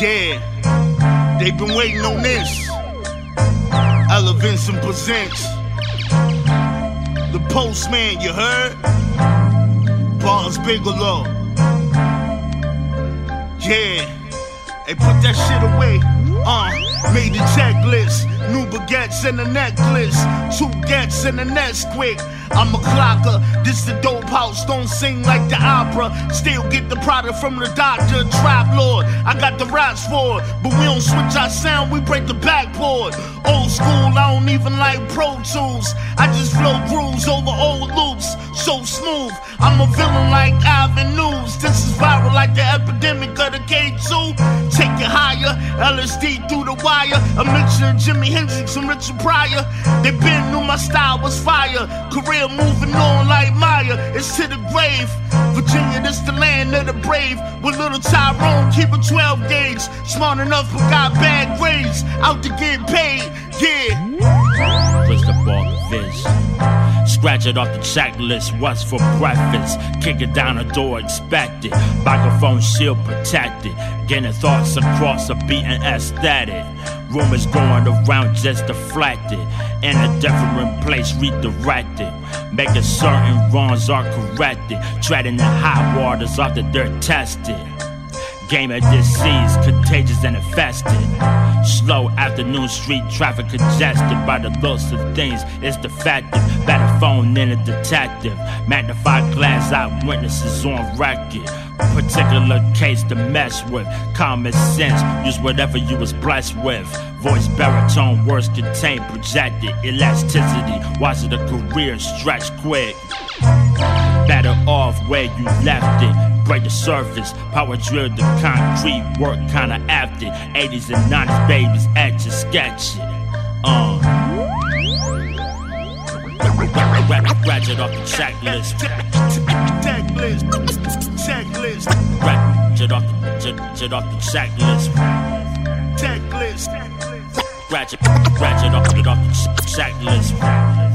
Yeah, they've been waiting on this. Ellavenson presents The Postman, you heard? Bars Bigelow. Yeah, they put that shit away. Uh, made the checklist, baguettes and a necklace, two gets and a Nesquik. I'm a clocker, this the dope house, don't sing like the opera. Still get the product from the doctor, trap lord. I got the raps for it, but we don't switch our sound, we break the backboard. Old school, I don't even like Pro Tools. I just flow grooves over old loops, so smooth. I'm a villain like Ivan News. This is viral like the epidemic of the K2. It higher, LSD through the wire. A mixture of Jimi Hendrix and Richard Pryor. They been knew my style was fire. Career moving on like Maya. It's to the grave. Virginia, this the land of the brave. With little Tyrone, keep a 12 gauge. Smart enough, but got bad grades. Out to get paid, yeah. Scratch it off the checklist, what's for breakfast? Kick it down the door, expect it. Microphone shield protected. Getting thoughts across a beaten aesthetic. Rumors going around just deflected. In a different place, redirected. Making certain wrongs are corrected. Treading the hot waters after they're tested. Game of disease, contagious and infested. Slow afternoon street traffic congested by the looks of things. It's defective. Better phone than a detective. Magnified glass eyewitnesses on record. Particular case to mess with. Common sense, use whatever you was blessed with. Voice baritone, words contained, projected. Elasticity, watch the career stretch quick. Better off where you left it. Break the surface, power drill the concrete, work kinda after. 80s and 90s babies etch and sketch it. Uh. Ratchet off the checklist. Checklist, checklist, Ratchet off the, ratchet off the checklist. checklist. Ratchet, ratchet off the, off the checklist.